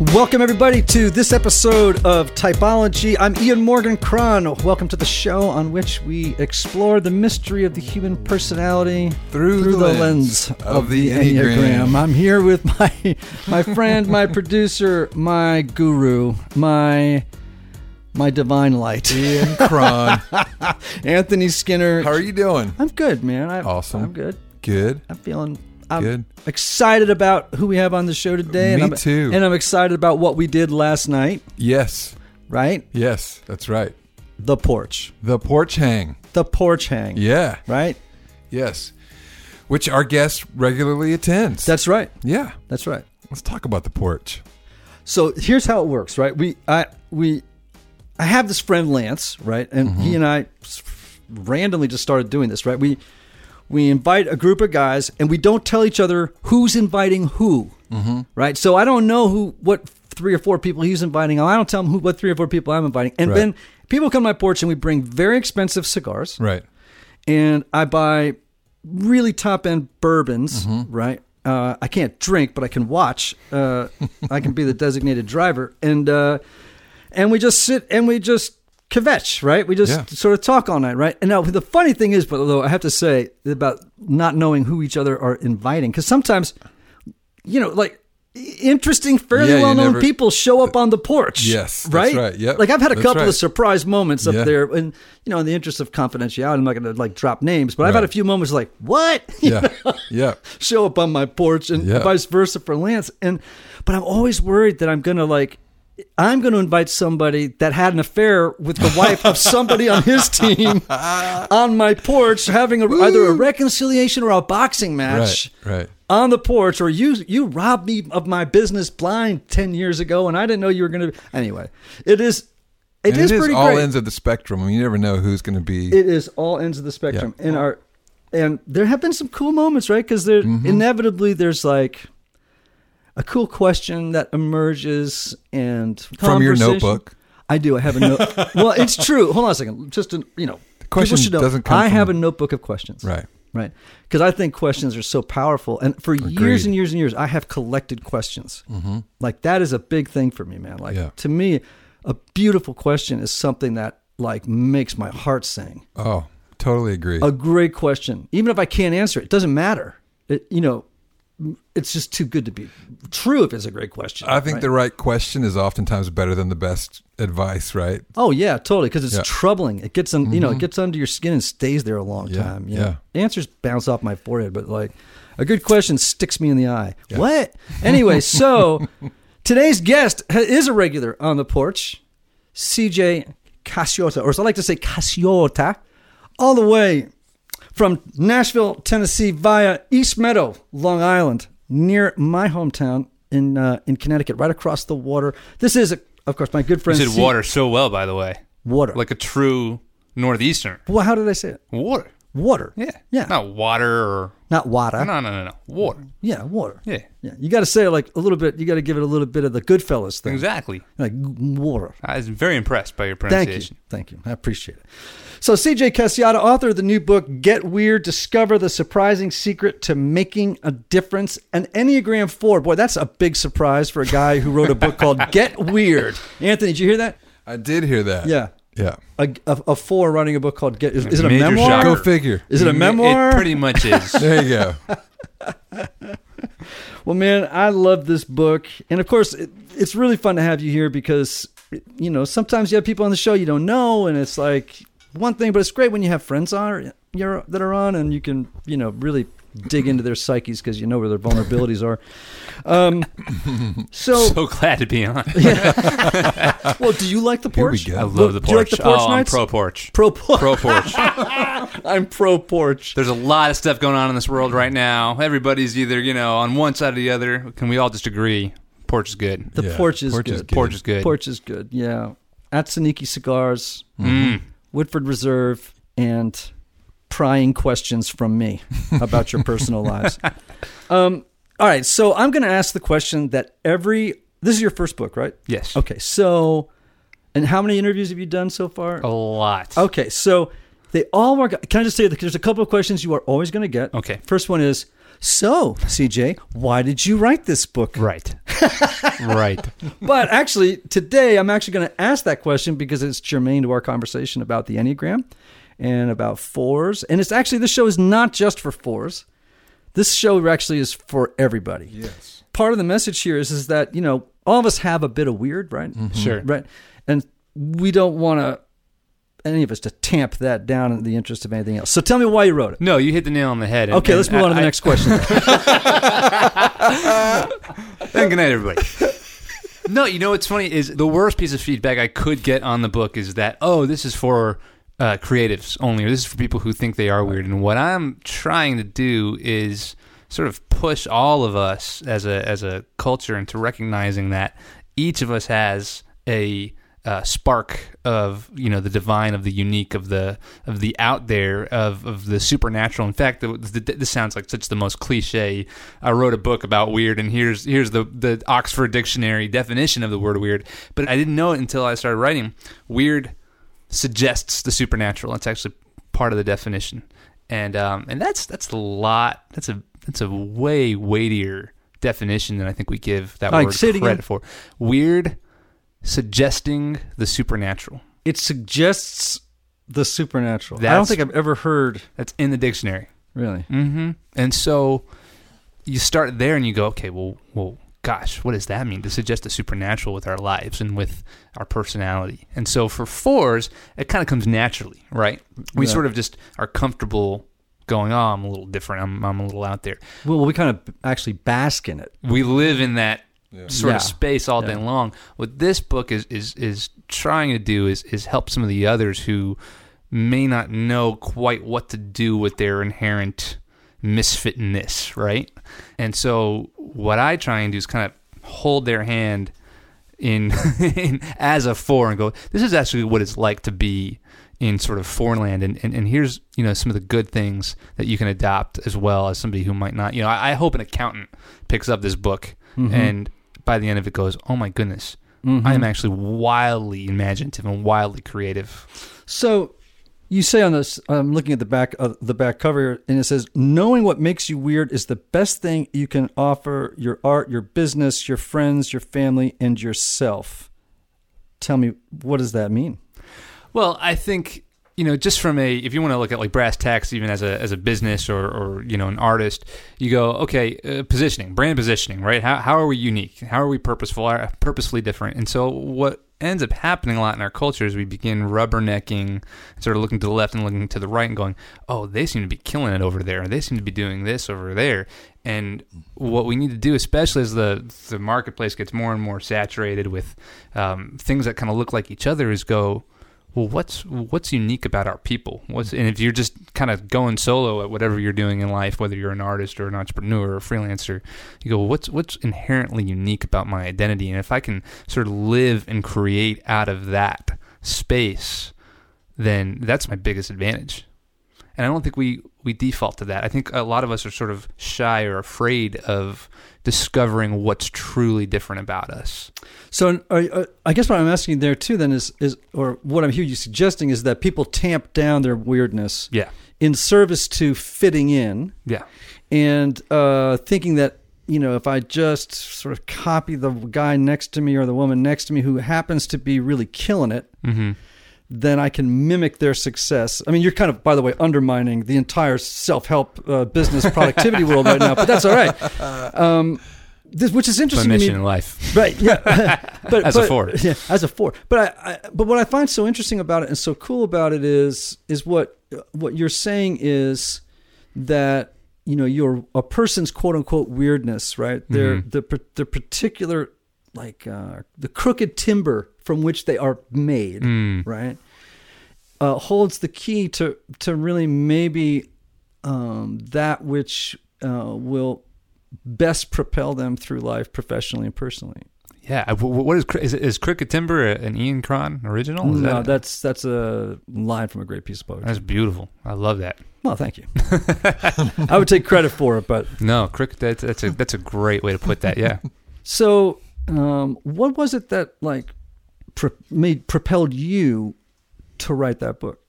Welcome, everybody, to this episode of Typology. I'm Ian Morgan Cron. Welcome to the show on which we explore the mystery of the human personality Through the lens of the Enneagram. I'm here with my my friend, my producer, my guru, my my divine light, Ian Cron. Anthony Skinner. How are you doing? I'm good, man. I, Awesome. I'm good. Good. I'm feeling I'm Good. excited about who we have on the show today. Me and I'm, too. And I'm excited about what we did last night, Yes. right? Yes, that's right. The porch. The porch hang. The porch hang. Yeah. Right? Yes. Which our guest regularly attends. That's right. yeah. That's right. Let's talk about the porch. So here's how it works, right? We I we I have this friend Lance, right? And Mm-hmm. he and I randomly just started doing this, right? We we invite a group of guys and we don't tell each other who's inviting who. Mm-hmm. Right? So I don't know who what three or four people he's inviting. I don't tell him who what three or four people I'm inviting. And Right. then people come to my porch and we bring very expensive cigars. Right. and I buy really top end bourbons, Mm-hmm. right? Uh, I can't drink, but I can watch. Uh, I can be the designated driver, and uh, and we just sit and we just kvetch, right? We just Yeah. sort of talk all night, right? And now the funny thing is, but though I have to say about not knowing who each other are inviting, because sometimes, you know, like interesting, fairly Yeah, well known never- people show up on the porch. Yes, right, right, yep, Like I've had a couple right. of surprise moments up Yeah. there, and you know, in the interest of confidentiality, I'm not going to like drop names, but I've had a few moments like what, Yeah. yeah. show up on my porch, and Yeah. vice versa for Lance. And but I'm always worried that I'm going to like. I'm going to invite somebody that had an affair with the wife of somebody on his team on my porch, having a, either a reconciliation or a boxing match Right. Right. on the porch, or you you robbed me of my business blind ten years ago, and I didn't know you were going to. Anyway, it is it And is it is pretty all great. ends of the spectrum. I mean, you never know who's going to be. it is all ends of the spectrum, and our and there have been some cool moments, right? Because there Mm-hmm. inevitably there's like a cool question that emerges and From your notebook. I do. I have a note. well, it's true. Hold on a second. Just to, you know, question people should know, doesn't come I have a notebook of questions. Right. Right. Because I think questions are so powerful. And for years and years and years, I have collected questions. Mm-hmm. Like that is a big thing for me, man. Like Yeah. to me, a beautiful question is something that like makes my heart sing. Oh, totally agree. A great question, even if I can't answer it, it doesn't matter. It, you know, it's just too good to be true if it's a great question. I think right? the right question is oftentimes better than the best advice, right? Oh yeah, totally. Because it's Yeah. Mm-hmm. troubling. It gets on, you know, it gets under your skin and stays there a long Yeah, time. You know? yeah. Answers bounce off my forehead, but like a good question sticks me in the eye. What? Anyway, so today's guest is a regular on the porch, CJ Casciotta, or as I like to say, Casciotta, all the way from Nashville, Tennessee, via East Meadow, Long Island, near my hometown in uh, in Connecticut, right across the water. This is, of course, my good friend. You said C- water so well, by the way. Water. Like a true northeastern. Well, how did I say it? Water. Water. Yeah. Yeah. Not water or. Not water. No, no, no, no. Water. Yeah, water. Yeah. Yeah. You got to say it like a little bit. You got to give it a little bit of the Goodfellas thing. Exactly. Like water. I was very impressed by your pronunciation. Thank you. pronunciation. Thank you. I appreciate it. So, CJ Casciotta, author of the new book, Get Weird Discover the Surprising Secret to Making a Difference, an Enneagram 4. Boy, that's a big surprise for a guy who wrote a book called Get Weird. Anthony, did you hear that? I did hear that. Yeah. Yeah. A, a, a four running a book called Get. Is, is it a Major memoir? shocker. Go figure. Is it a memoir? It pretty much is. There you go. Well, man, I love this book, and of course, it, it's really fun to have you here because you know sometimes you have people on the show you don't know, and it's like one thing, but it's great when you have friends on. you're that are on, and you can you know really dig into their psyches because you know where their vulnerabilities are. Um, so, So glad to be on. well, do you like the Here we porch? go. I love the Do you like porch. the porch oh, I'm nights? pro porch. Pro porch. Pro porch. I'm pro porch. There's a lot of stuff going on in this world right now. Everybody's either you know on one side or the other. Can we all just agree? Porch is good. The Yeah, porch is porch good. is good. Porch is good. Porch is good. Yeah. At Saniki Cigars, Mm. Woodford Reserve, and prying questions from me about your personal lives. Um, all right. So I'm going to ask the question that every. This is your first book, right? Yes. Okay. So, and how many interviews have you done so far? A lot. Okay. So they all work. Can I just say that there's a couple of questions you are always going to get. Okay. First one is. So, CJ, why did you write this book? Right. right. but actually, today I'm actually going to ask that question because it's germane to our conversation about the Enneagram and about fours. And it's actually, this show is not just for fours. This show actually is for everybody. Yes. Part of the message here is, is that, you know, all of us have a bit of weird, right? Mm-hmm. Sure. Right. And we don't want to, any of us, to tamp that down in the interest of anything else. So tell me why you wrote it. No, you hit the nail on the head. and- Okay, and let's move on to the I- next question. And good night, everybody. no, you know what's funny is the worst piece of feedback I could get on the book is that oh, this is for uh, creatives only, or this is for people who think they are weird. And what I'm trying to do is sort of push all of us as a as a culture into recognizing that each of us has a uh, spark of you know the divine of the unique of the of the out there of, of the supernatural. In fact the, the, this sounds like such the most cliche. I wrote a book about weird and here's here's the the oxford dictionary definition of the word weird. But i didn't know it until i started writing. Weird suggests the supernatural. It's actually part of the definition. And um and that's that's a lot. That's a that's a way weightier definition than i think we give that right, word say it again. credit for. Weird suggesting the supernatural. it suggests the supernatural. I don't think I've ever heard, That's in the dictionary. really. Mm-hmm. And so you start there and you go, okay, well, well, gosh, what does that mean to suggest the supernatural with our lives and with our personality? And so for fours, it kind of comes naturally, right? We Yeah. sort of just are comfortable going, oh, I'm a little different. I'm, I'm a little out there. Well, we kind of actually bask in it. We live in that sort Yeah. of space all day long. What this book is is is trying to do is is help some of the others who may not know quite what to do with their inherent misfitness, right? And so what I try and do is kind of hold their hand in, in as a four and go, this is actually what it's like to be in sort of foreign land and, and, and here's you know some of the good things that you can adopt as well as somebody who might not you know I, I hope an accountant picks up this book mm-hmm. and by the end of it goes oh my goodness I am mm-hmm. actually wildly imaginative and wildly creative So you say on this, I'm looking at the back of the back cover, and it says, "Knowing what makes you weird is the best thing you can offer your art, your business, your friends, your family, and yourself." Tell me, what does that mean? Well, I think you know, just from a if you want to look at like brass tacks, even as a as a business or or you know an artist, you go okay, uh, positioning, brand positioning, right? How how are we unique? How are we purposeful? Are purposefully different? And so what ends up happening a lot in our culture is we begin rubbernecking, sort of looking to the left and looking to the right, and going, oh, they seem to be killing it over there. They seem to be doing this over there. And what we need to do, especially as the the marketplace gets more and more saturated with um, things that kind of look like each other, is go well what's what's unique about our people? What's and if you're just kind of going solo at whatever you're doing in life whether you're an artist or an entrepreneur or a freelancer you go well, what's what's inherently unique about my identity? And if i can sort of live and create out of that space then that's my biggest advantage and i don't think we we default to that. I think a lot of us are sort of shy or afraid of discovering what's truly different about us. So, uh, I guess what I'm asking there too, then is is or what I'm hearing you suggesting is that people tamp down their weirdness yeah. in service to fitting in, yeah. and uh, thinking that you know if I just sort of copy the guy next to me or the woman next to me who happens to be really killing it, mm-hmm. Then I can mimic their success. I mean, you're kind of, by the way, undermining the entire self-help uh, business productivity world right now, but that's all right. Um, this, which is my interesting to mission me. in life. Right. Yeah. but As a four. Yeah, as a four. But I, I but what I find so interesting about it and so cool about it is is what what you're saying is that you know you're a person's quote unquote weirdness, right? Their Mhm. the the particular like uh, the crooked timber from which they are made, Mm. right? Uh, holds the key to to really maybe um, that which uh, will best propel them through life professionally and personally. Yeah. What is is, is Crooked Timber an Ian Cron original? Is no, that, that's that's a line from a great piece of poetry. that's beautiful. I love that. well, thank you. I would take credit for it, but No, Crooked. That's, that's a that's a great way to put that. Yeah. so um, what was it that like pro- made propelled you to write that book?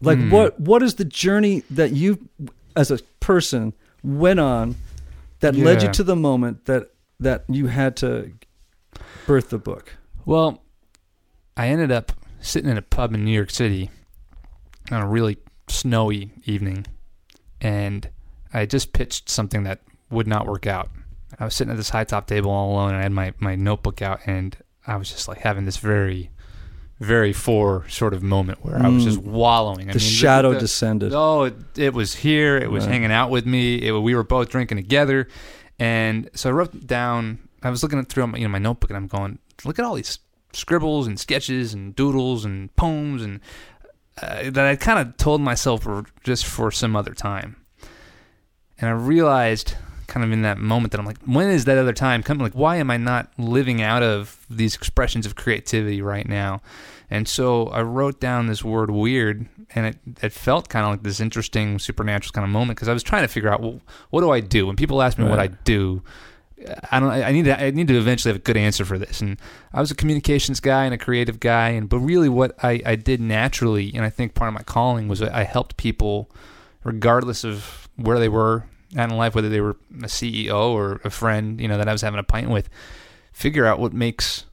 Like Hmm. what what is the journey that you as a person went on that led you to the moment that that you had to birth the book? Well, I ended up sitting in a pub in New York City on a really snowy evening, and I just pitched something that would not work out. I was sitting at this high top table all alone, and I had my, my notebook out, and I was just like having this very, very four sort of moment where I was Mm. just wallowing. I The mean, shadow the- descended. Oh, it, it was here. It was Right. hanging out with me. It, we were both drinking together, and so I wrote down. I was looking through my, you know my notebook, and I'm going, look at all these scribbles and sketches and doodles and poems and uh, that I kind of told myself were just for some other time. And I realized, kind of in that moment, that I'm like, when is that other time coming? Like, why am I not living out of these expressions of creativity right now? And so I wrote down this word weird, and it, it felt kind of like this interesting supernatural kind of moment because I was trying to figure out, well, what do I do? When people ask me what I do, I don't. I need to. I need to eventually have a good answer for this. And I was a communications guy and a creative guy, and but really, what I, I did naturally, and I think part of my calling was I helped people, regardless of where they were at in life, whether they were a CEO or a friend, you know, that I was having a pint with, figure out what makes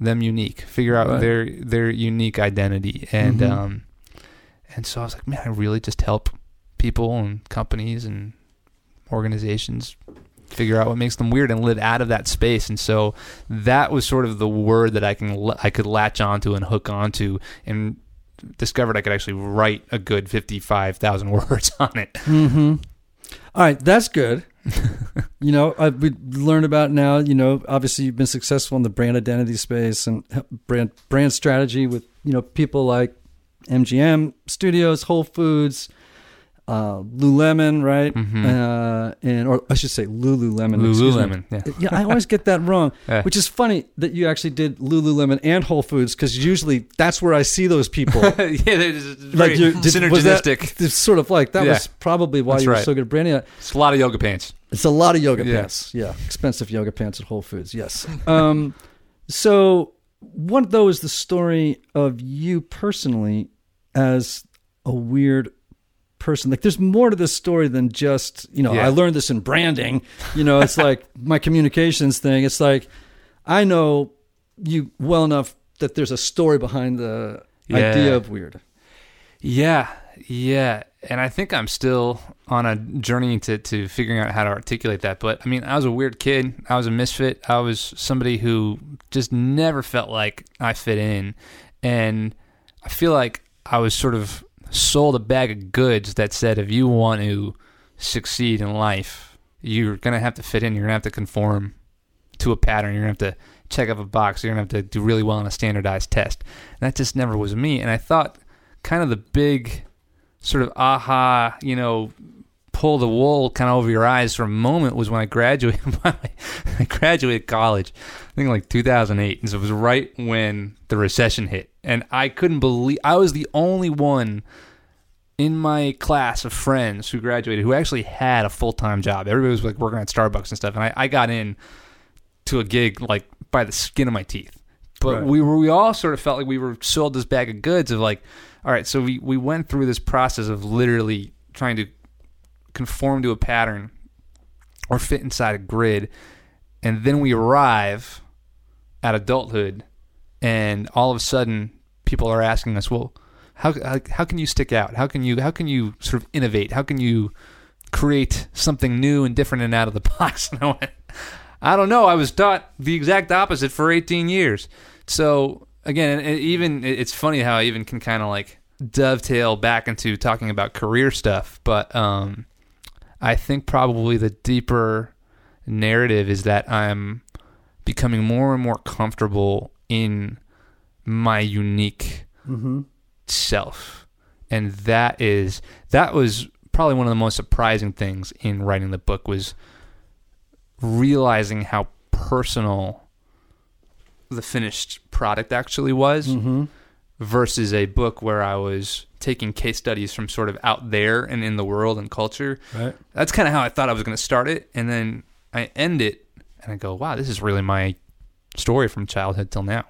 them unique, figure out Right. their their unique identity, and Mhm. um, and so I was like, man, I really just help people and companies and organizations figure out what makes them weird and live out of that space. And so that was sort of the word that I can I could latch onto and hook onto and discovered I could actually write a good 55,000 words on it. Mm-hmm. All right, that's good. you know, I, we learned about now. You know, obviously you've been successful in the brand identity space and brand brand strategy with you know people like MGM Studios, Whole Foods, uh, Lululemon, right? Mhm. Uh, and or I should say Lululemon. Lululemon, yeah. Yeah, I always get that wrong. Yeah. Which is funny that you actually did Lululemon and Whole Foods because usually that's where I see those people. yeah, they're just very you- did- was that- synergistic. it's sort of like that Yeah. was probably why That's you were right. so good at branding it. It's a lot of yoga pants. It's a lot of yoga Yeah. pants. Yeah, expensive yoga pants at Whole Foods. Yes. Um, so what though is the story of you personally as a weird person? Like, there's more to this story than just you know. Yeah. I learned this in branding. You know, it's like my communications thing. It's like I know you well enough that there's a story behind the Yeah. idea of weird. Yeah, yeah. And I think I'm still on a journey to, to figuring out how to articulate that. But I mean, I was a weird kid. I was a misfit. I was somebody who just never felt like I fit in. And I feel like I was sort of sold a bag of goods that said if you want to succeed in life, you're going to have to fit in. You're going to have to conform to a pattern. You're going to have to check off a box. You're going to have to do really well on a standardized test. And that just never was me. And I thought kind of the big sort of aha, you know, pull the wool kind of over your eyes for a moment was when I graduated. I graduated college, I think like 2008, and so it was right when the recession hit, and I couldn't believe I was the only one in my class of friends who graduated who actually had a full time job. Everybody was like working at Starbucks and stuff, and I, I got in to a gig like by the skin of my teeth. But Right. we were we all sort of felt like we were sold this bag of goods of like, all right, so we, we went through this process of literally trying to conform to a pattern or fit inside a grid, and then we arrive at adulthood, and all of a sudden people are asking us, well, how how, can you stick out? How can you how can you sort of innovate? How can you create something new and different and out of the box? And I went, I don't know. I was taught the exact opposite for 18 years. So again, it even it's funny how I even can kind of like dovetail back into talking about career stuff. But um, I think probably the deeper narrative is that I'm becoming more and more comfortable in my unique self and that is that was probably one of the most surprising things in writing the book was realizing how personal the finished product actually was Mm-hmm. versus a book where I was taking case studies from sort of out there and in the world and culture. Right. That's kind of how I thought I was going to start it, and then I end it and I go, "Wow, this is really my story from childhood till now."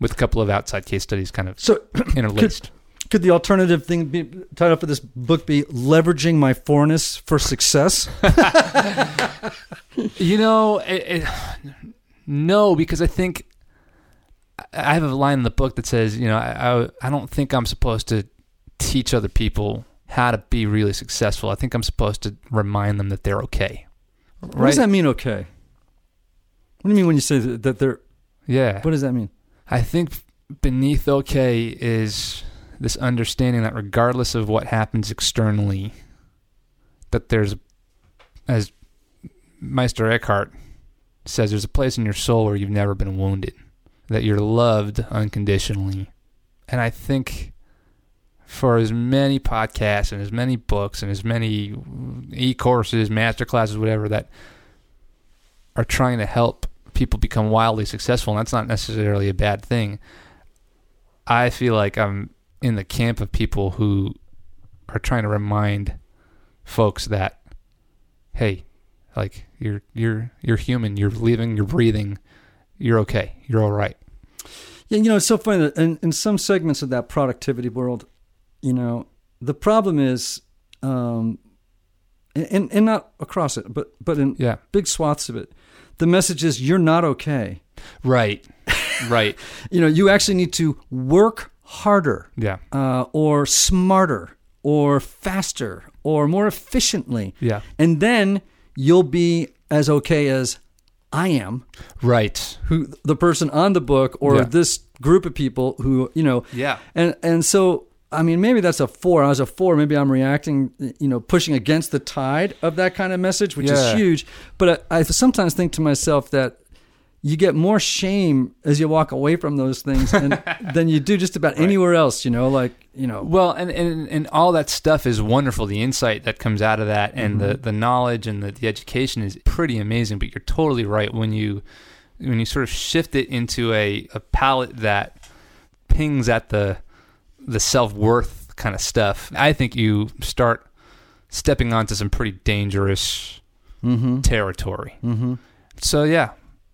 With a couple of outside case studies kind of So interlaced. could the alternative thing be title for this book be leveraging my foreignness for success? You know, it, it, no, because I think I have a line in the book that says, you know, I, I I don't think I'm supposed to teach other people how to be really successful. I think I'm supposed to remind them that they're okay. What does that mean? Okay. What do you mean when you say that, they're? Yeah. What does that mean? I think beneath okay is this understanding that regardless of what happens externally, that there's, as Meister Eckhart says, there's a place in your soul where you've never been wounded, that you're loved unconditionally. And I think for as many podcasts and as many books and as many e-courses, master classes, whatever, that are trying to help people become wildly successful, and that's not necessarily a bad thing. I feel like I'm in the camp of people who are trying to remind folks that, hey, like you're you're you're human, you're living, you're breathing, you're okay, you're all right. Yeah, you know, it's so funny that in, in some segments of that productivity world, you know, the problem is, um, and, and not across it, but but in Yeah. big swaths of it, the message is you're not okay. Right. right. You know, you actually need to work harder, Yeah. uh, or smarter, or faster, or more efficiently, Yeah. and then you'll be as okay as I am, Right. who the person on the book, or Yeah. this group of people who you know, Yeah. and and so I mean maybe that's a four. I was a four. Maybe I'm reacting, you know, pushing against the tide of that kind of message, which Yeah. is huge. But I, I sometimes think to myself that you get more shame as you walk away from those things and, than you do just about anywhere else. You know, like you know, Well, and, and and all that stuff is wonderful. The insight that comes out of that, and the, mm-hmm. the knowledge and the, the education is pretty amazing. But you're totally right when you when you sort of shift it into a, a palette that pings at the the self worth kind of stuff. I think you start stepping onto some pretty dangerous mm-hmm, territory. mm-hmm. So yeah,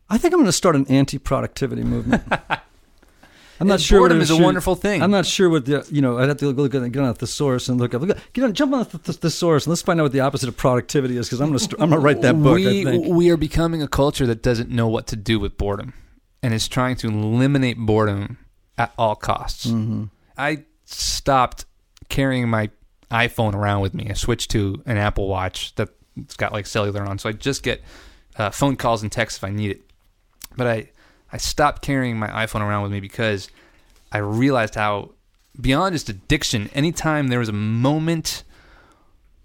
I think I'm going to start an anti-productivity movement. I'm not And sure. boredom is a wonderul thing. I'm not sure what the you know. I'd have to look at get on a thesaurus and look up. Look, get on, jump on the th- thesaurus and let's find out what the opposite of productivity is because I'm gonna st- I'm gonna write that book. We I think. we are becoming a culture that doesn't know what to do with boredom, and is trying to eliminate boredom at all costs. Mm-hmm. I stopped carrying my iPhone around with me. I switched to an Apple Watch that's got like cellular on, so I just get uh, phone calls and texts if I need it. But I I stopped carrying my iPhone around with me because I realized how beyond just addiction, anytime there was a moment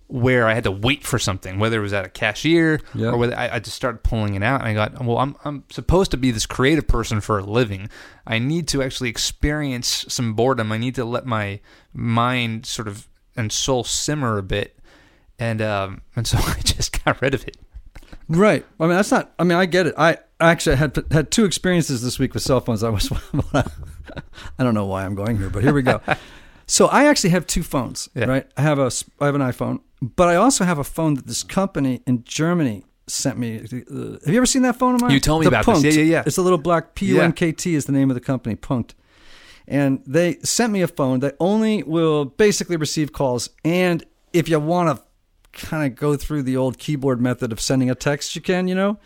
where I had to wait for something, whether it was at a cashier Yeah. or whether I, I just started pulling it out, and I got, well, I'm I'm supposed to be this creative person for a living. I need to actually experience some boredom. I need to let my mind sort of and soul simmer a bit, and um and so I just got rid of it. Right. I mean, that's not. I mean, I get it. I actually had had two experiences this week with cell phones. I was. I don't know why I'm going here, but here we go. so I actually have two phones. Yeah. Right. I have a. I have an iPhone, but I also have a phone that this company in Germany sent me. Uh, have you ever seen that phone of mine? You told me The about this. Yeah, yeah, yeah. It's a little black. P U N K T is the name of the company. Punkt. And they sent me a phone that only will basically receive calls. And if you want to kind of go through the old keyboard method of sending a text, you can, you know?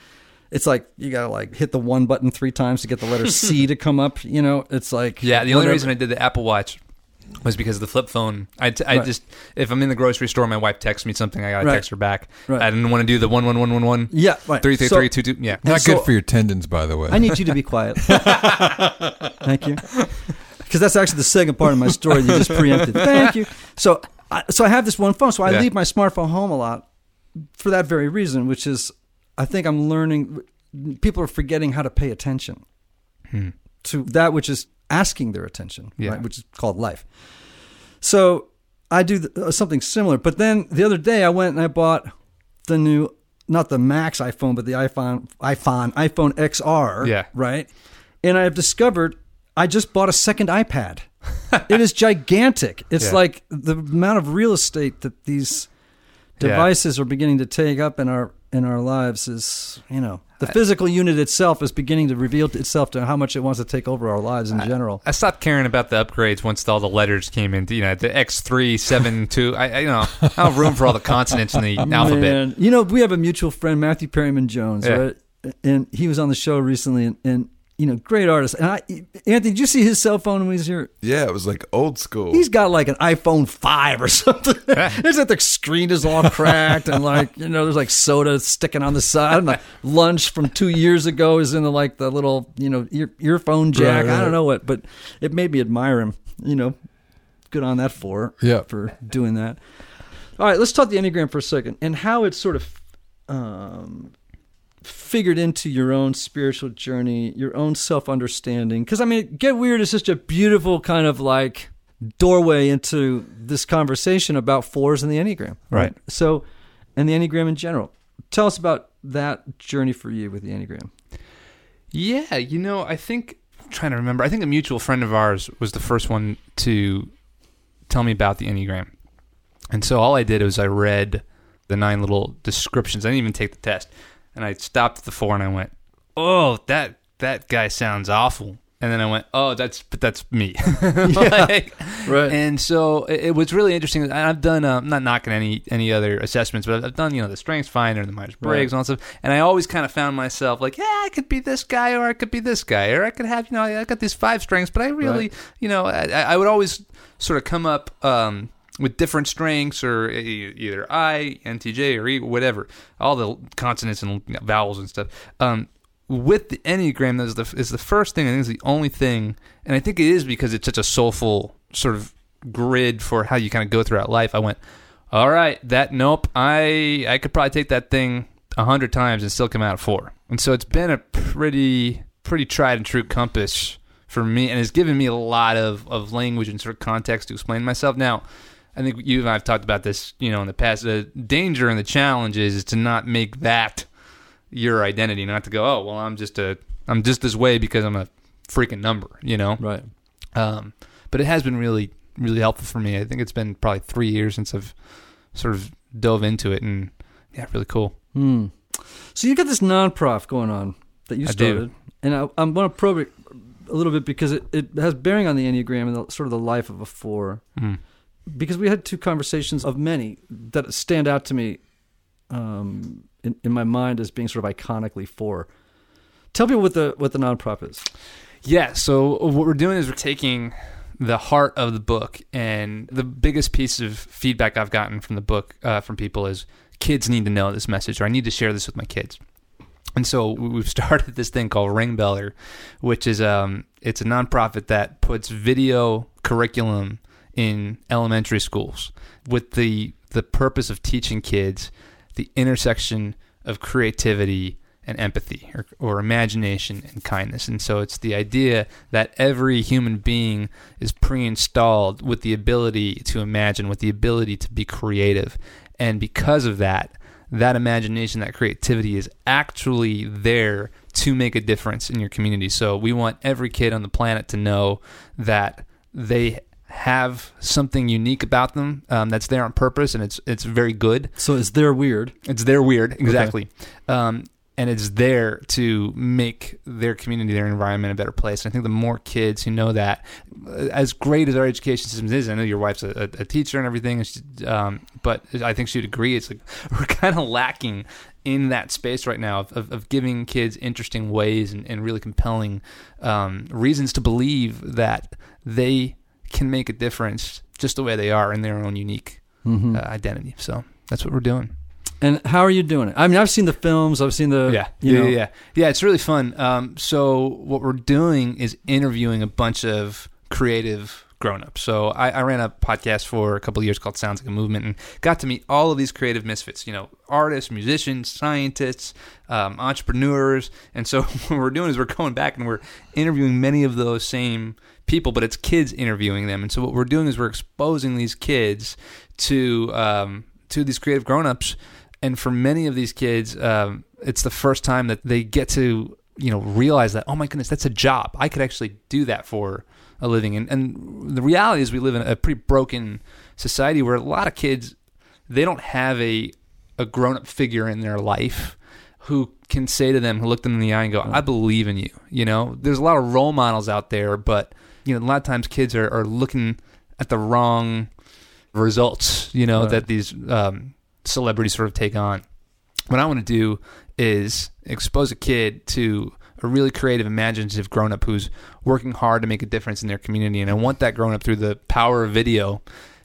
It's like you got to like hit the one button three times to get the letter C to come up, you know? It's like Yeah, the only whatever. reason I did the Apple Watch was because of the flip phone. I, t- I Right. just if I'm in the grocery store, my wife texts me something, I gotta Right. text her back. Right. I didn't want to do the one one one one one. Yeah, right. Three three So- three two two. Yeah. Not So- good for your tendons, by the way. I need you to be quiet. Thank you. Because that's actually the second part of my story you just preempted. Thank you. So, I, so I have this one phone. So I Yeah. leave my smartphone home a lot for that very reason, which is I think I'm learning. People are forgetting how to pay attention Hmm. to that which is asking their attention, Yeah. right, which is called life. So I do th- uh, something similar. But then the other day I went and I bought the new, not the Max iPhone, but the iPhone, iPhone, iPhone XR. Yeah. Right. And I have discovered I just bought a second iPad. it is gigantic. It's Yeah. like the amount of real estate that these Yeah. devices are beginning to take up in our in our lives is you know the physical unit itself is beginning to reveal itself to how much it wants to take over our lives in general. I stopped caring about the upgrades once all the letters came in. You know, the X three seven two. I, I you know I don't have room for all the consonants in the alphabet. Man, you know, we have a mutual friend, Matthew Perryman Jones, Yeah. right? And he was on the show recently, and, and you know, great artist. And I, Anthony, did you see his cell phone when he was here? Yeah, it was like old school. He's got like an iPhone five or something. it's like the screen is all cracked, and like you know, there's like soda sticking on the side. And like lunch from two years ago is in the like the little you know ear, earphone jack. Right, I don't know what, but it made me admire him. You know, good on that for Yeah. for doing that. All right, let's talk the enneagram for a second and how it's sort of um, figured into your own spiritual journey, your own self understanding. Because I mean, get weird is such a beautiful kind of like doorway into this conversation about fours and the enneagram, Right. So, and the enneagram in general. Tell us about that journey for you with the enneagram. Yeah, you know, I think I'm trying to remember. I think a mutual friend of ours was the first one to tell me about the Enneagram. And so all I did was I read the nine little descriptions. I didn't even take the test. And I stopped at the four and I went, "Oh, that that guy sounds awful." And then I went, "Oh, that's but that's me." Like- Right. And so it, it was really interesting. And I've done, uh, I'm not knocking any any other assessments, but I've done, you know, the Strengths Finder, the Myers Briggs, and all that stuff. And I always kind of found myself like, yeah, I could be this guy, or I could be this guy, or I could have, you know, I got these five strengths, but I really, Right. you know, I, I would always sort of come up um, with different strengths, or e- either I, NTJ, or E, whatever, all the consonants and vowels and stuff. Um, with the Enneagram, that is the is the first thing. I think is the only thing, and I think it is because it's such a soulful sort of grid for how you kind of go throughout life. I went, all right, that nope, I I could probably take that thing a hundred times and still come out four. And so it's been a pretty pretty tried and true compass for me, and has given me a lot of of language and sort of context to explain myself. Now. I think you and I have talked about this, you know, in the past. The danger and the challenge is, to not make that your identity, not to go, oh well, I'm just a, I'm just this way because I'm a freaking number, you know. Right. Um, but it has been really, really helpful for me. I think it's been probably three years since I've sort of dove into it, and yeah, really cool. Hmm. So you got this non-prof going on that you I started, and I, I'm going to probe it a little bit because it, it has bearing on the enneagram and the, sort of the life of a four. Mm. Because we had two conversations of many that stand out to me um, in, in my mind as being sort of iconically for. Tell people what the what the non-prof is. Yeah. So what we're doing is we're taking the heart of the book, and the biggest piece of feedback I've gotten from the book uh, from people is kids need to know this message, or I need to share this with my kids. And so we've started this thing called Ring Beller, which is um, it's a nonprofit that puts video curriculum in elementary schools with the the purpose of teaching kids the intersection of creativity and empathy or, or imagination and kindness. And so it's the idea that every human being is pre-installed with the ability to imagine, with the ability to be creative. And because of that, that imagination, that creativity is actually there to make a difference in your community. So we want every kid on the planet to know that they have something unique about them um, that's there on purpose, and it's it's very good. So it's their weird? It's their weird, exactly. Um, and it's there to make their community, their environment a better place. And I think the more kids who know that, uh, as great as our education system is, I know your wife's a, a, a teacher and everything, and she, um, but I think she'd agree. It's like we're kind of lacking in that space right now of, of, of giving kids interesting ways and, and really compelling um, reasons to believe that they can make a difference just the way they are in their own unique Mhm. uh, identity. So that's what we're doing. and how are you doing it? I mean, I've seen the films. I've seen the yeah, you yeah, know, yeah, yeah. Yeah, it's really fun. Um, so what we're doing is interviewing a bunch of creative grown-ups. So I, I ran a podcast for a couple of years called Sounds Like a Movement, and got to meet all of these creative misfits. You know, artists, musicians, scientists, um, entrepreneurs. And so what we're doing is we're going back and we're interviewing many of those same people, but it's kids interviewing them. And so what we're doing is we're exposing these kids to um, to these creative grown-ups and for many of these kids um, it's the first time that they get to you know realize that oh my goodness that's a job i could actually do that for a living. And, and the reality is we live in a pretty broken society where a lot of kids they don't have a a grown-up figure in their life who can say to them who look them in the eye and go i believe in you you know? There's a lot of role models out there but you know a lot of times kids are, are looking at the wrong results you know Right. that these um, celebrities sort of take on. What i want to do is expose a kid to a really creative imaginative grown-up who's working hard to make a difference in their community and i want that grown-up through the power of video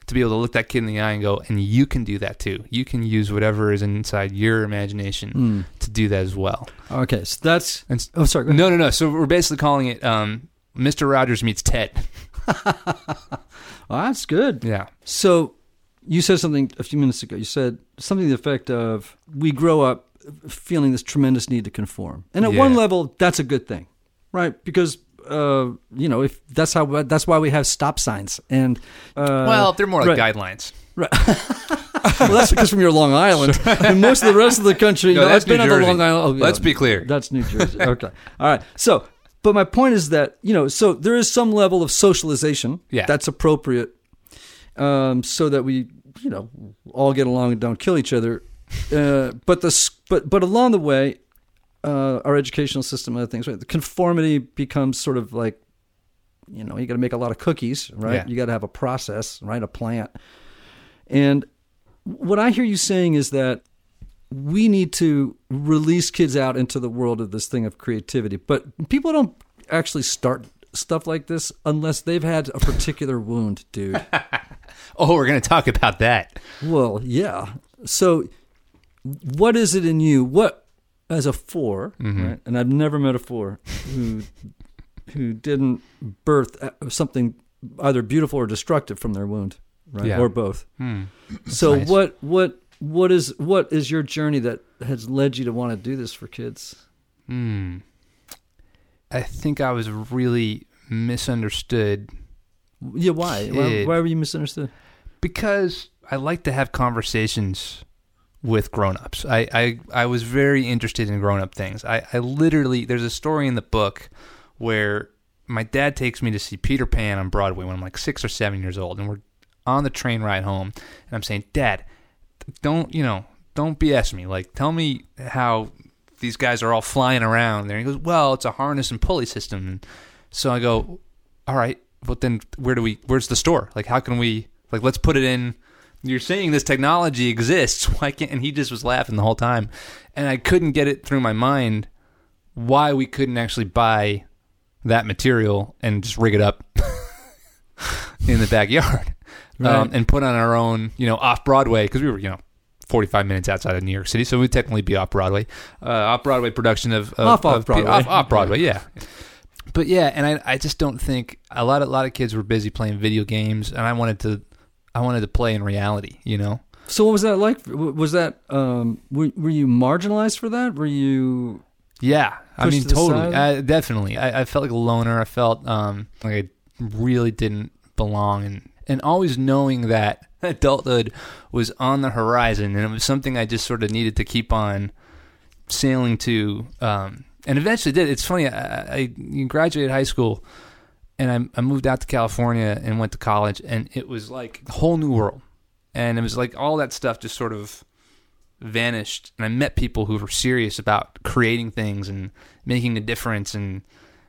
to be able to look that kid in the eye and go and you can do that too you can use whatever is inside your imagination Hmm. to do that as well Okay, so that's. and Oh, sorry. no no no so we're basically calling it um, mr rogers meets ted Oh, that's good. yeah So you said something a few minutes ago. You said something to the effect of we grow up feeling this tremendous need to conform. And at Yeah. one level, that's a good thing, right? Because uh, you know, if that's how that's why we have stop signs and uh, well they're more like right. guidelines Right. well, that's because from your Long Island. And most of the rest of the country, No, you know, that's I've been New on the Jersey. Long Island. oh, yeah. Let's be clear. That's New Jersey. Okay. All right. So, but my point is that, you know, so there is some level of socialization Yeah. that's appropriate um, so that we, you know, all get along and don't kill each other. Uh, but the but but along the way, uh, our educational system, other things, right? The conformity becomes sort of like, you know, you got to make a lot of cookies, right? Yeah. You got to have a process, right? A plant. And what I hear you saying is that we need to release kids out into the world of this thing of creativity. But people don't actually start stuff like this unless they've had a particular wound, dude. oh we're going to talk about that Well, yeah. So, what is it in you? What, as a 4 Mm-hmm. right? And I've never met a four who who didn't birth uh, something either beautiful or destructive from their wound, right? Yeah. Or both. Hmm. So, nice. what what what is what is your journey that has led you to want to do this for kids? Hmm. I think I was really misunderstood Yeah, why? Why, why were you misunderstood? because I like to have conversations with grown-ups. I, I, I was very interested in grown-up things. I, I literally there's a story in the book where my dad takes me to see Peter Pan on Broadway when I'm like six or seven years old, and we're on the train ride home, and I'm saying, Dad, don't you know, don't BS me. Like, tell me how these guys are all flying around there. And he goes, Well, it's a harness and pulley system. And so I go, All right, but then where do we? Where's the store? Like, how can we? Like, let's put it in. You're saying this technology exists. Why can't? And he just was laughing the whole time, and I couldn't get it through my mind why we couldn't actually buy that material and just rig it up in the backyard um, and put on our own, you know, off Broadway because we were, you know, 45 minutes outside of New York City, so we'd technically be off Broadway, uh, off Broadway production of, of Off- off of- Broadway. off, off Broadway, yeah. But yeah, and I, I just don't think a lot of a lot of kids were busy playing video games, and I wanted to, I wanted to play in reality, you know. So, what was that like? Was that um, were, were you marginalized for that? Were you Yeah, I mean, to totally, uh, definitely. I, I felt like a loner. I felt um, like I really didn't belong, and and always knowing that adulthood was on the horizon, and it was something I just sort of needed to keep on sailing to, um, and eventually did. It's funny. I, I graduated high school, and I, I moved out to California and went to college, and it was like a whole new world, and it was like all that stuff just sort of vanished. And I met people who were serious about creating things and making a difference. And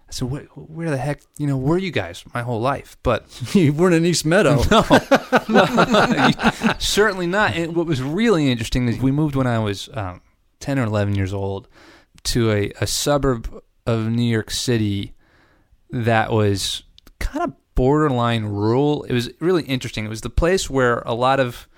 I said where, where the heck you know were you guys my whole life? But you weren't in East Meadow? no, certainly not. And what was really interesting is we moved when I was um, 10 or 11 years old to a, a suburb of New York City that was kind of borderline rural. It was really interesting. It was the place where a lot of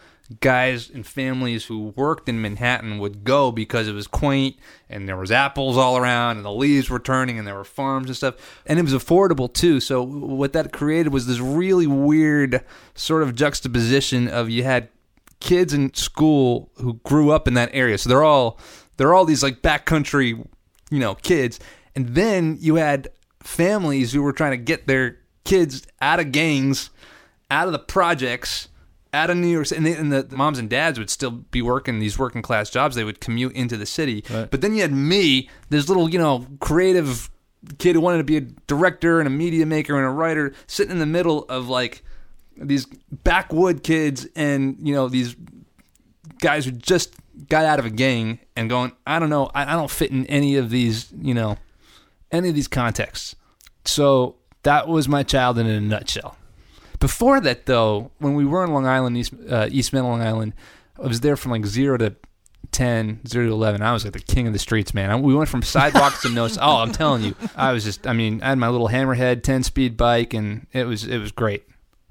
guys and families who worked in Manhattan would go because it was quaint and there was apples all around and the leaves were turning and there were farms and stuff and it was affordable too so what that created was this really weird sort of juxtaposition of you had kids in school who grew up in that area so they're all they're all these like backcountry you know kids and then you had families who were trying to get their kids out of gangs out of the projects out of New York City, and, they, and the, the moms and dads would still be working these working class jobs. They would commute into the city. Right. But then you had me, this little, you know, creative kid who wanted to be a director and a media maker and a writer, sitting in the middle of like these backwood kids and, you know, these guys who just got out of a gang and going, I don't know, I, I don't fit in any of these, you know, any of these contexts. So that was my child in a nutshell. Before that, though, when we were in Long Island, East, uh, East Middle Long Island, I was there from like zero to 10, 0 to 11. I was like the king of the streets, man. I, we went from sidewalks to no. Oh, I'm telling you, I was just, I mean, I had my little hammerhead 10 speed bike and it was, it was great.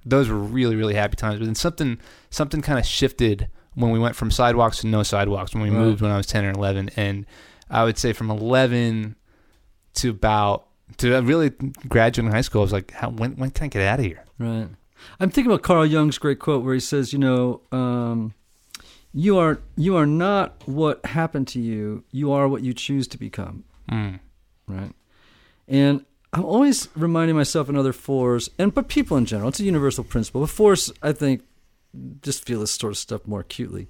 Those were really, really happy times. But then something, something kind of shifted when we went from sidewalks to no sidewalks when we Right. moved when I was 10 or 11. And I would say from 11 to about, to really graduating high school, I was like, how, when, when can I get out of here? Right. I'm thinking about Carl Jung's great quote where he says, you know, um, you are you are not what happened to you. You are what you choose to become. Mm. Right. And I'm always reminding myself and other fours, and but people in general, it's a universal principle. But fours, I think, just feel this sort of stuff more acutely,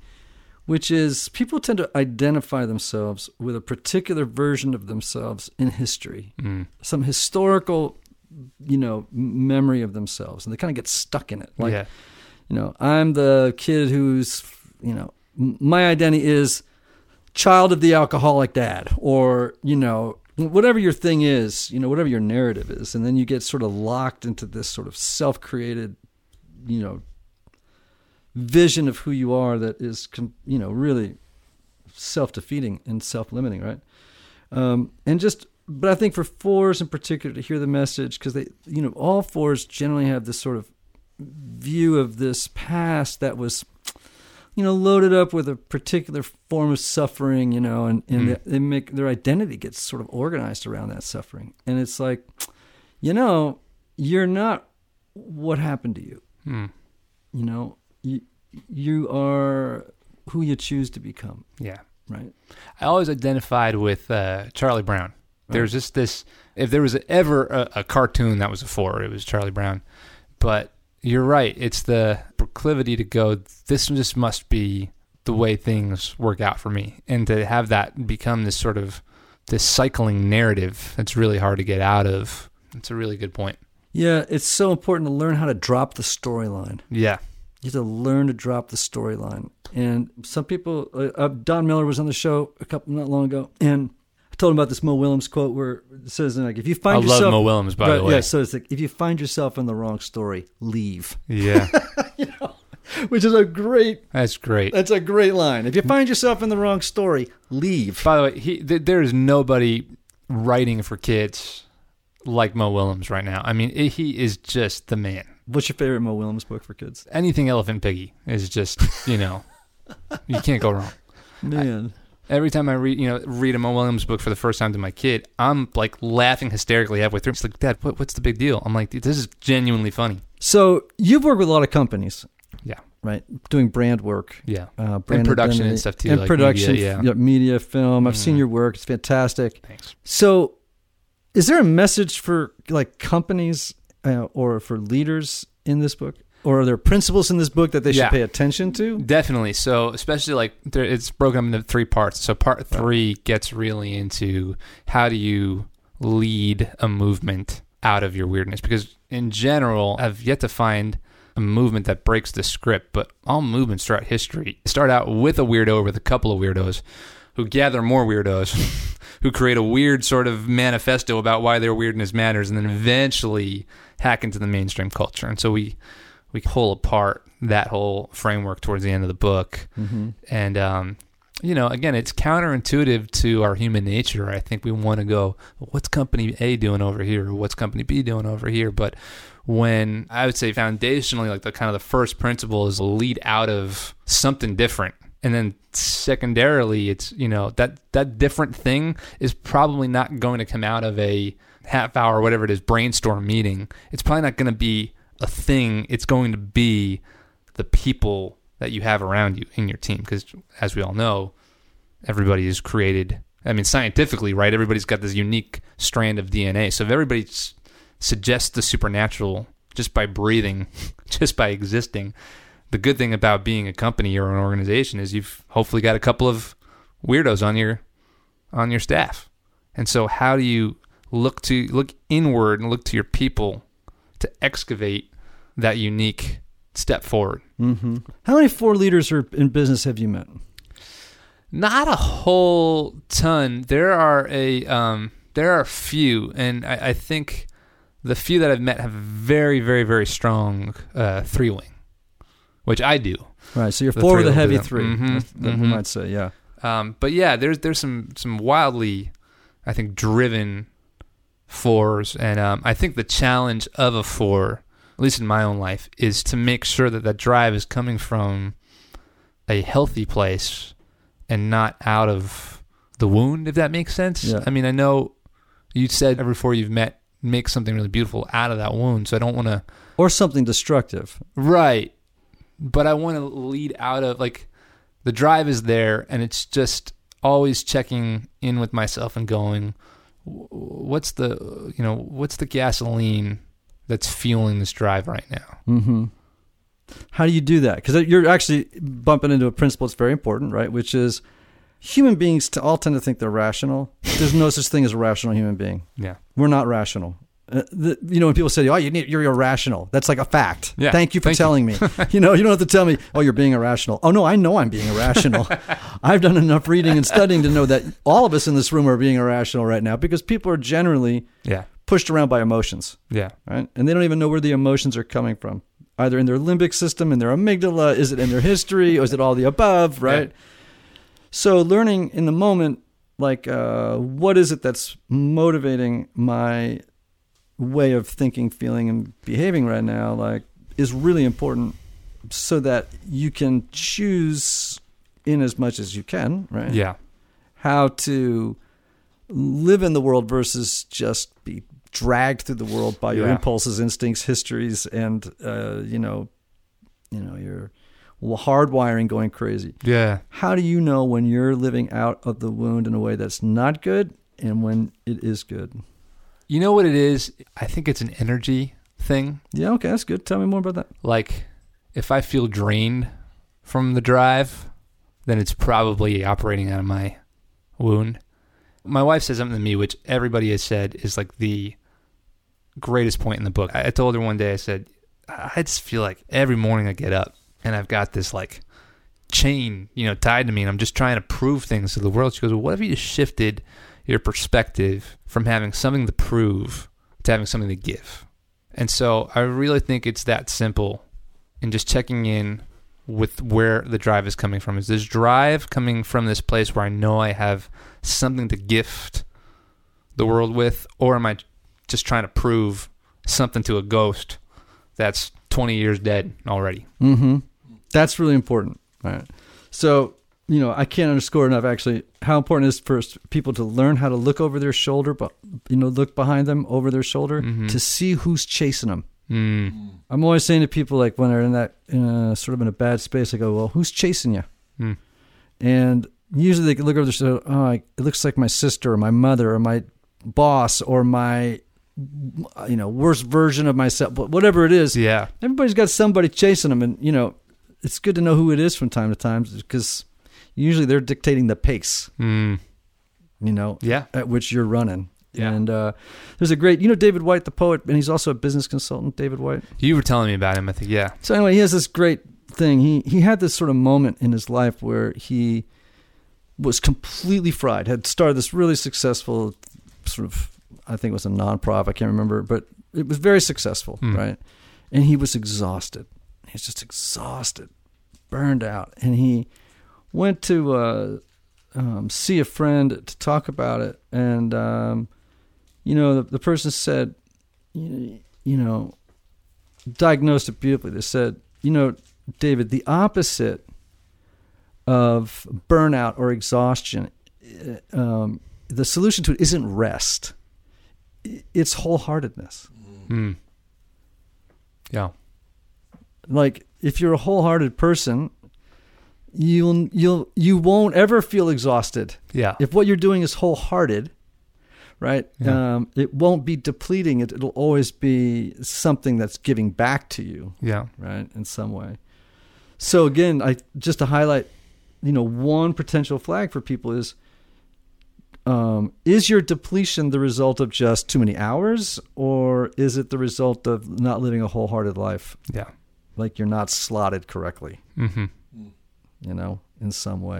which is people tend to identify themselves with a particular version of themselves in history, Mm. some historical, you know, memory of themselves, and they kind of get stuck in it. Like, yeah. you know, I'm the kid who's, you know, my identity is child of the alcoholic dad, or you know, whatever your thing is, you know, whatever your narrative is, and then you get sort of locked into this sort of self-created, you know, vision of who you are that is, you know, really self-defeating and self-limiting, right? Um, and just, but I think for fours in particular to hear the message because they, you know, all fours generally have this sort of view of this past that was you know loaded up with a particular form of suffering you know and, and Mm. they, they make their identity gets sort of organized around that suffering and it's like you know you're not what happened to you Mm. you know you you are who you choose to become Yeah. right I always identified with uh, Charlie Brown. There's just this. If there was ever a, a cartoon that was a four, it was Charlie Brown. But you're right. It's the proclivity to go. This just must be the way things work out for me, and to have that become this sort of this cycling narrative. That's really hard to get out of. It's a really good point. yeah it's so important to learn how to drop the storyline Yeah. You have to learn to drop the storyline. And some people, uh, uh, Don Miller was on the show a couple not long ago, and I told him about this Mo Willems quote where it says like, "If you find I yourself, love Mo Willems, by the way. yeah." So it's like, if you find yourself in the wrong story, leave. Yeah. you know? Which is a great. That's great. That's a great line. If you find yourself in the wrong story, leave. By the way, he th- there is nobody writing for kids like Mo Willems right now. I mean, i he is just the man. What's your favorite Mo Willems book for kids? Anything Elephant Piggy is just you know you can't go wrong. Man, Every time I read you know read a Mo Willems book for the first time to my kid, I'm like laughing hysterically halfway through. It's like, Dad, what, what's the big deal? I'm like, this is genuinely funny. so you've worked with a lot of companies, Yeah, right? Doing brand work. yeah, Uh, brand production and stuff, too, And like production, media, yeah. media, film. I've seen Mhm. your work; it's fantastic. thanks. So, is there a message for like companies uh, or for leaders in this book, or are there principles in this book that they should Yeah. pay attention to? Definitely. So, especially like there, it's broken up into three parts. So, part three gets really into how do you lead a movement out of your weirdness? Because in general, I've yet to find a movement that breaks the script, but all movements throughout history start out with a weirdo or with a couple of weirdos who gather more weirdos. Who create a weird sort of manifesto about why their weirdness matters, and then eventually hack into the mainstream culture. And so we we pull apart that whole framework towards the end of the book Mm-hmm. and um, you know, again, it's counterintuitive to our human nature. I think we want to go, what's company A doing over here? Or what's company B doing over here? But when I would say foundationally, like the kind of the first principle is lead out of something different. And then secondarily, it's, you know, that, that different thing is probably not going to come out of a half hour, whatever it is, brainstorm meeting. It's probably not going to be a thing. It's going to be the people that you have around you in your team. Because as we all know, everybody is created. I mean, scientifically, right? Everybody's got this unique strand of DNA. So if everybody suggests the supernatural just by breathing, just by existing, the good thing about being a company or an organization is you've hopefully got a couple of weirdos on your on your staff. And so how do you look to look inward and look to your people to excavate that unique step forward? Mm-hmm. How many four leaders are in business have you met? Not a whole ton. There are a um, there are a few, and I, I think the few that I've met have very, very, very strong uh, three wing, which I do. Right. So you're The four with a heavy them. 3 Mhm, That's- that we mhm. might say, yeah. Um, but yeah, there's there's some some wildly, I think, driven fours, and um, I think the challenge of a four, at least in my own life, is to make sure that that drive is coming from a healthy place and not out of the wound. If that makes sense. Yeah. I mean, I know you said every four you've met make something really beautiful out of that wound, so I don't want to. Or something destructive. Right. But I want to lead out of like the drive is there and it's just always checking in with myself and going "W- what's the you know what's the gasoline that's fueling this drive right now. Mm-hmm. How do you do that? Because you're actually bumping into a principle that's very important, right? Which is human beings all tend to think they're rational. There's no such thing as a rational human being. Yeah. We're not rational. Uh, the, you know, when people say, "Oh, you need, you're irrational," that's like a fact. Yeah, Thank you for thank you. telling me. you know, you don't have to tell me, "Oh, you're being irrational." Oh no, I know I'm being irrational. I've done enough reading and studying to know that all of us in this room are being irrational right now because people are generally Yeah. pushed around by emotions Yeah. right? And they don't even know where the emotions are coming from. Either in their limbic system, in their amygdala, is it in their history, or is it all the above, right? So learning in the moment, like uh, what is it that's motivating my way of thinking, feeling, and behaving right now, like is really important, so that you can choose in as much as you can, right? Yeah. how to live in the world versus just be dragged through the world by your Yeah. impulses, instincts, histories, and uh, you know, you know your hardwiring going crazy. Yeah. How do you know when you're living out of the wound in a way that's not good and when it is good? You know what it is? I think it's an energy thing. Yeah, okay, that's good. Tell me more about that. Like if I feel drained from the drive, then it's probably operating out of my wound. My wife said something to me, which everybody has said is like the greatest point in the book. I told her one day, I said, I just feel like every morning I get up and I've got this like chain, you know, tied to me, and I'm just trying to prove things to the world. She goes, well, what if you just shifted your perspective from having something to prove to having something to give? And so I really think it's that simple and just checking in with where the drive is coming from. Is this drive coming from this place where I know I have something to gift the world with, or am I just trying to prove something to a ghost that's 20 years dead already? Mm-hmm. That's really important. All right. So, you know, I can't underscore enough actually how important it is for people to learn how to look over their shoulder, but you know, look behind them over their shoulder Mhm. to see who's chasing them. Mm. I'm always saying to people like when they're in that in a, sort of in a bad space, I go, "Well, who's chasing you?" Mm. And usually they can look over their shoulder. Oh, I- it looks like my sister or my mother or my boss or my you know worst version of myself, but whatever it is Yeah. everybody's got somebody chasing them and you know it's good to know who it is from time to time because usually they're dictating the pace Mm. you know Yeah. at which you're running Yeah. and uh, there's a great you know David Whyte the poet and he's also a business consultant David Whyte You were telling me about him, I think. Yeah. so anyway he has this great thing he he had this sort of moment in his life where he was completely fried had started this really successful sort of i think it was a nonprofit i can't remember but it was very successful Mm. right and he was exhausted he's just exhausted burned out and he went to uh, um, see a friend to talk about it, and um, you know, the, the person said, you, you know, diagnosed it beautifully. They said, you know, David, the opposite of burnout or exhaustion, uh, um, the solution to it isn't rest. It's wholeheartedness. Hmm. Yeah. Like if you're a wholehearted person, you'll you'll you won't ever feel exhausted. Yeah. If what you're doing is wholehearted, right? Yeah. Um, it won't be depleting. It, it'll always be something that's giving back to you. yeah. right in some way so again i just to highlight you know one potential flag for people is um, is your depletion the result of just too many hours or is it the result of not living a wholehearted life Yeah. like you're not slotted correctly Mm-hmm. You know in some way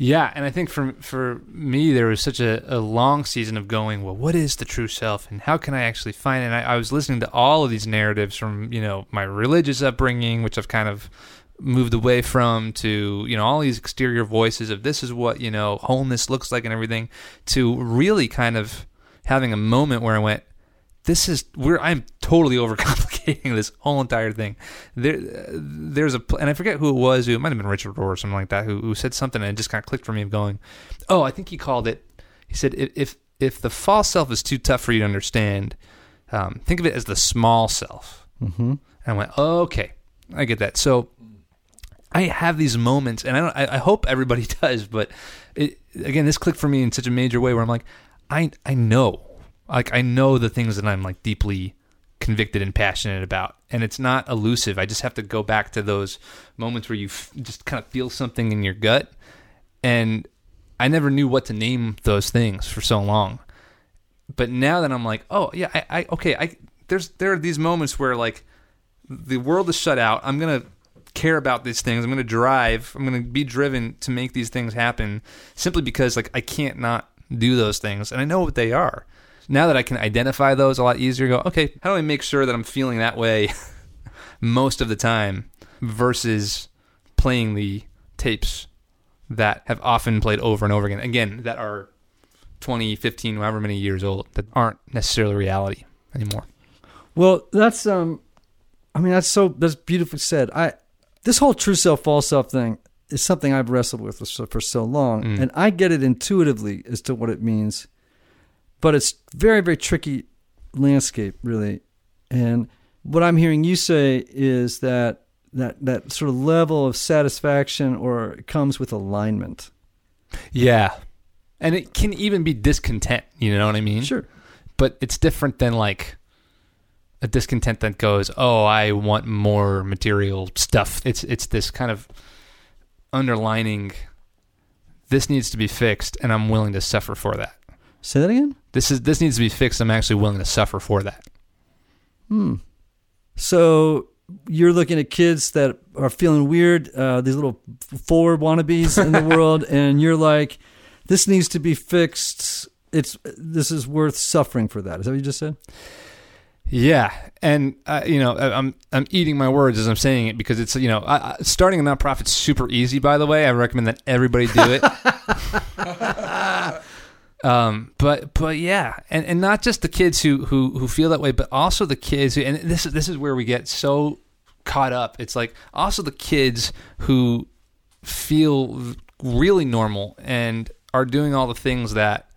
Yeah, and I think for for me, there was such a, a long season of going. Well, what is the true self, and how can I actually find it? And I, I was listening to all of these narratives from you know my religious upbringing, which I've kind of moved away from, to you know all these exterior voices of this is what you know wholeness looks like and everything, to really kind of having a moment where I went, this is we're I'm totally overcomplicating this whole entire thing. There, there's a and I forget who it was. Who it might have been Richard Rohr or something like that. Who, who said something and it just kind of clicked for me of going, oh, I think he called it. He said if if, if the false self is too tough for you to understand, um, think of it as the small self. mm-hmm. And I went, oh, okay, I get that. So I have these moments, and I don't. I, I hope everybody does, but it, again, this clicked for me in such a major way where I'm like, I I know, like I know the things that I'm like deeply convicted and passionate about, and it's not elusive. I just have to go back to those moments where you f- just kind of feel something in your gut, and I never knew what to name those things for so long but now that I'm like, oh yeah, I, I okay, I there's there are these moments where like the world is shut out. I'm gonna care about these things. I'm gonna drive. I'm gonna be driven to make these things happen simply because like I can't not do those things, and I know what they are. Now that I can identify those a lot easier, go okay. How do I make sure that I'm feeling that way most of the time versus playing the tapes that have often played over and over again. Again, that are 20, 15, however many years old that aren't necessarily reality anymore. Well, that's um, I mean that's so that's beautifully said. I this whole true self, false self thing is something I've wrestled with for so, long, Mm. and I get it intuitively as to what it means, but it's very very tricky landscape really, and what I'm hearing you say is that that that sort of level of satisfaction or comes with alignment. Yeah. And it can even be discontent, you know what I mean? Sure. But it's different than like a discontent that goes, "Oh, I want more material stuff." It's it's this kind of underlining this needs to be fixed and I'm willing to suffer for that. Say that again. This is this needs to be fixed. I'm actually willing to suffer for that. Hmm. So you're looking at kids that are feeling weird, uh, these little forward wannabes in the world, and you're like, "This needs to be fixed. It's this is worth suffering for that. Is that what you just said? Yeah, and uh, you know, I- I'm I'm eating my words as I'm saying it because it's you know, I, I, starting a nonprofit's super easy. By the way, I recommend that everybody do it. um, but but yeah, and, and not just the kids who who who feel that way, but also the kids. Who, and this is this is where we get so caught up. It's like also the kids who feel really normal and are doing all the things that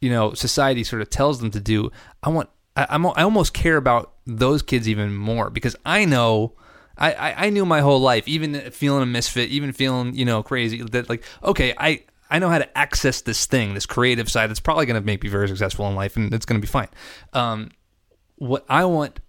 you know society sort of tells them to do. I want I, I'm I almost care about those kids even more because I know. I, I, I knew my whole life, even feeling a misfit, even feeling you know crazy. That like, okay, I I know how to access this thing, this creative side. That's probably going to make me very successful in life, and it's going to be fine. Um, what I want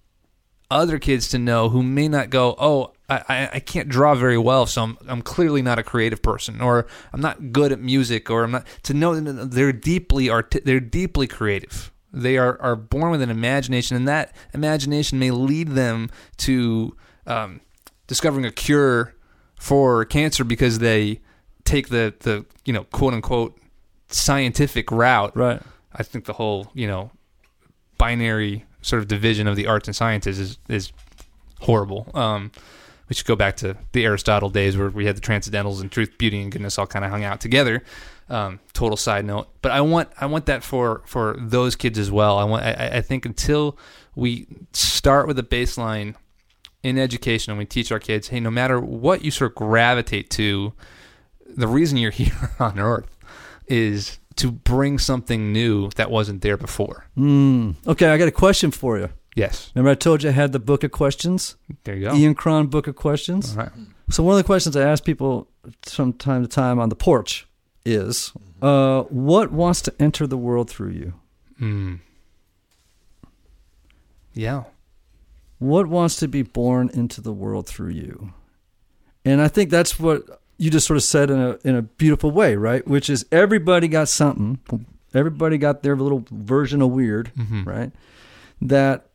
other kids to know who may not go, oh, I, I, can't draw very well, so I'm, I'm clearly not a creative person, or I'm not good at music, or I'm not to know that they're deeply art, they're deeply creative. They are, are born with an imagination, and that imagination may lead them to um, discovering a cure for cancer because they take the, the you know quote unquote scientific route. Right. I think the whole you know binary sort of division of the arts and sciences is is horrible. Um, we should go back to the Aristotle days where we had the transcendentals and truth, beauty, and goodness all kind of hung out together. Um, total side note, but I want I want that for for those kids as well. I want I, I think until we start with a baseline in education and we teach our kids, hey, no matter what you sort of gravitate to, the reason you're here on Earth is to bring something new that wasn't there before. Mm. Okay, I got a question for you. Yes, Remember, I told you I had the book of questions, there you go. Ian Cron book of questions. All right. So one of the questions I ask people from time to time on the porch is, uh, "What wants to enter the world through you? Mm. Yeah. What wants to be born into the world through you?" And I think that's what you just sort of said in a in a beautiful way, right? Which is everybody got something. Everybody got their little version of weird, Mhm. right? That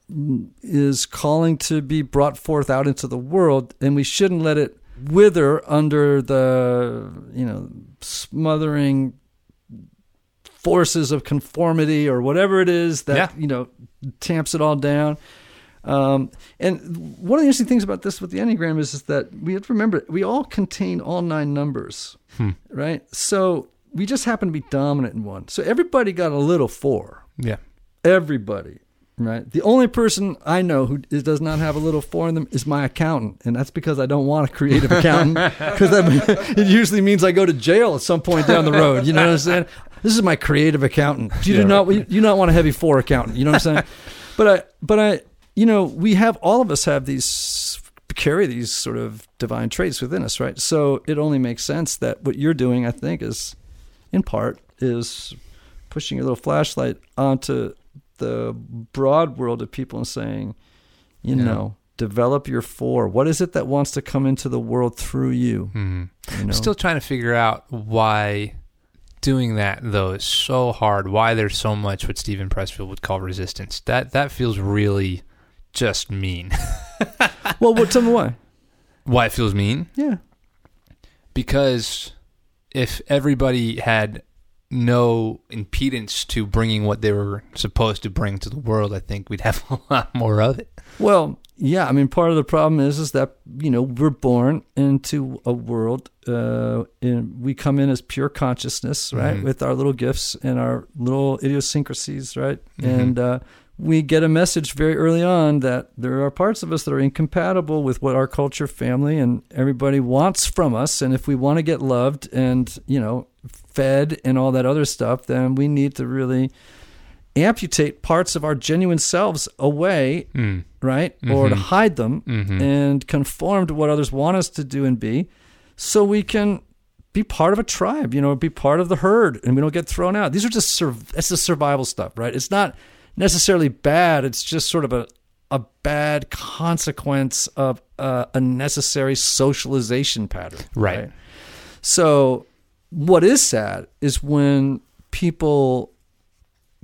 is calling to be brought forth out into the world, and we shouldn't let it wither under the you know smothering forces of conformity or whatever it is that Yeah. you know tamps it all down. Um, and one of the interesting things about this with the Enneagram is, is that we have to remember we all contain all nine numbers, Hmm. right? So we just happen to be dominant in one. So everybody got a little four. Yeah. Everybody, right? The only person I know who is, does not have a little four in them is my accountant, and that's because I don't want a creative accountant because it usually means I go to jail at some point down the road. You know what I'm saying? This is my creative accountant. You do not you do not want a heavy four accountant. You know what I'm saying? but I but I you know we have all of us have these carry these sort of divine traits within us, right? So it only makes sense that what you're doing, I think, is in part is pushing your little flashlight onto the broad world of people and saying, you Yeah. know, develop your four. What is it that wants to come into the world through you? Mhm. You know? I'm still trying to figure out why doing that though is so hard. Why there's so much what Steven Pressfield would call resistance. That that feels really just mean. well, what, tell me why. why it feels mean? Yeah. Because if everybody had no impedance to bringing what they were supposed to bring to the world, I think we'd have a lot more of it. Well, yeah. I mean, part of the problem is is that you know we're born into a world, uh, and we come in as pure consciousness, right, Mhm. with our little gifts and our little idiosyncrasies, right, Mhm. and uh, we get a message very early on that there are parts of us that are incompatible with what our culture, family, and everybody wants from us, and if we want to get loved and you know fed and all that other stuff, then we need to really amputate parts of our genuine selves away Mm. right? Or to hide them Mhm. and conform to what others want us to do and be so we can be part of a tribe, you know, be part of the herd and we don't get thrown out. These are just sur- that's the survival stuff, right? It's not necessarily bad, it's just sort of a a bad consequence of uh, a necessary socialization pattern. Right. So what is sad is when people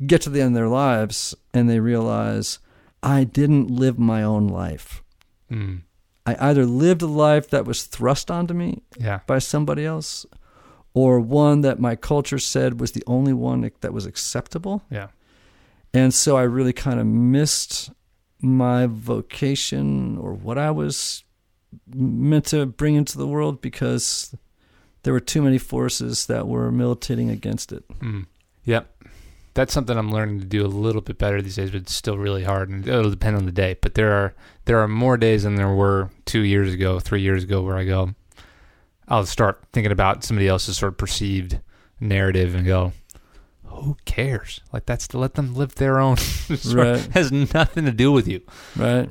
get to the end of their lives and they realize I didn't live my own life. Mm. I either lived a life that was thrust onto me Yeah. by somebody else or one that my culture said was the only one that was acceptable. Yeah. And so I really kind of missed my vocation or what I was meant to bring into the world because there were too many forces that were militating against it. Mm. Yep. That's something I'm learning to do a little bit better these days, but it's still really hard, and it'll depend on the day. But there are there are more days than there were two years ago, three years ago, where I go, I'll start thinking about somebody else's sort of perceived narrative and go, who cares? Like that's to let them live their own. Right. has nothing to do with you. Right.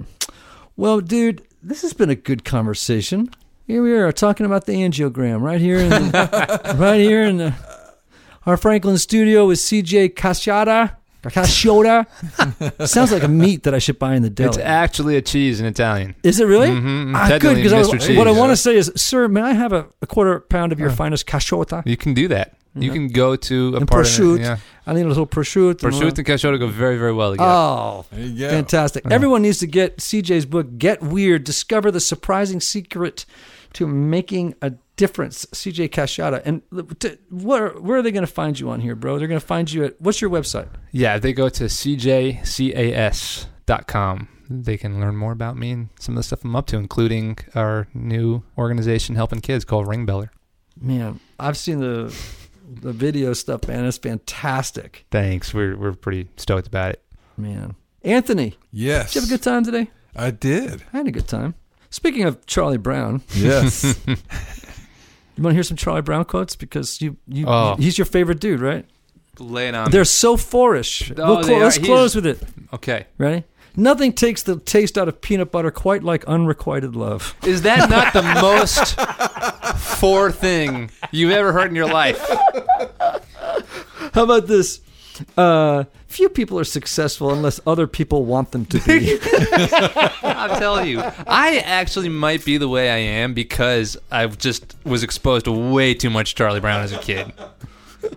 Well, dude, this has been a good conversation. Here we are talking about the Enneagram right here in the, right here in the, our Franklin studio with CJ Casciotta. Casciotta. Sounds like a meat that I should buy in the deli. It's actually a cheese in Italian. Is it really? Mm-hmm. Ah, good, because I was- Mr. Cheese. what I want to say is, sir, may I have a, a quarter pound of your Uh. finest casciotta? You can do that. You Yeah. can go to a And part prosciutto. it. Yeah. I need a little prosciutto. Prosciutto and casciotta go very, very well together. Oh, There you go. Fantastic. Everyone needs to get CJ's book, Get Weird Discover the Surprising Secret to Making a Difference, CJ Casciotta. And t- where, where are they going to find you on here, bro? They're going to find you at, what's your website? Yeah, they go to cjcas.com. They can learn more about me and some of the stuff I'm up to, including our new organization helping kids called Ring Beller. Man, I've seen the the video stuff, man. It's fantastic, Thanks. We're we're pretty stoked about it. man. Anthony, Yes. did you have a good time today? I did. I had a good time. Speaking of Charlie Brown, Yes. you want to hear some Charlie Brown quotes because you, you Oh. he's your favorite dude, right? Lay it on. They're so fourish. Oh, we'll they clo- let's He's- close with it. okay. Ready? Nothing takes the taste out of peanut butter quite like unrequited love. Is that not the most four thing you've ever heard in your life? How about this? Uh, few people are successful unless other people want them to be. I'll tell you. I actually might be the way I am because I just was exposed to way too much Charlie Brown as a kid.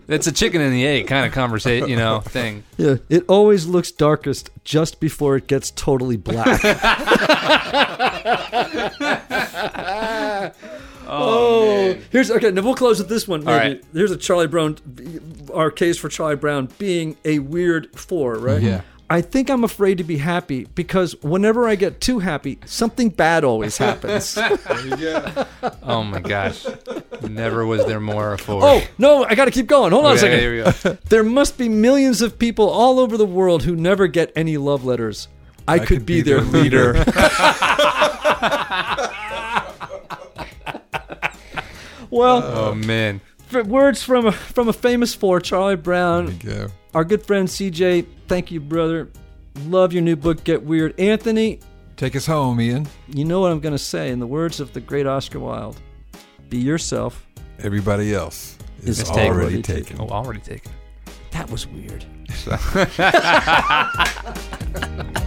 It's a chicken and the egg kind of conversation, you know, thing. yeah, it always looks darkest just before it gets totally black. oh, oh here's okay. Now we'll close with this one. Maybe. All right. Here's a Charlie Brown. Our case for Charlie Brown being a weird four, right? Yeah. I think I'm afraid to be happy because whenever I get too happy, something bad always happens. yeah. Oh my gosh. Never was there more a four. oh no, I got to keep going. Hold on a second. here we go. There must be millions of people all over the world who never get any love letters. I, could, be, their leader. Well, Oh man. f- words from a, from a famous four, Charlie Brown, yeah. our good friend CJ. Thank you, brother. Love your new book, Get Weird. Anthony, Take us home, Ian. you know what I'm going to say. In the words of the great Oscar Wilde, be yourself. Everybody else is It's already already taken. Oh, already taken. That was weird.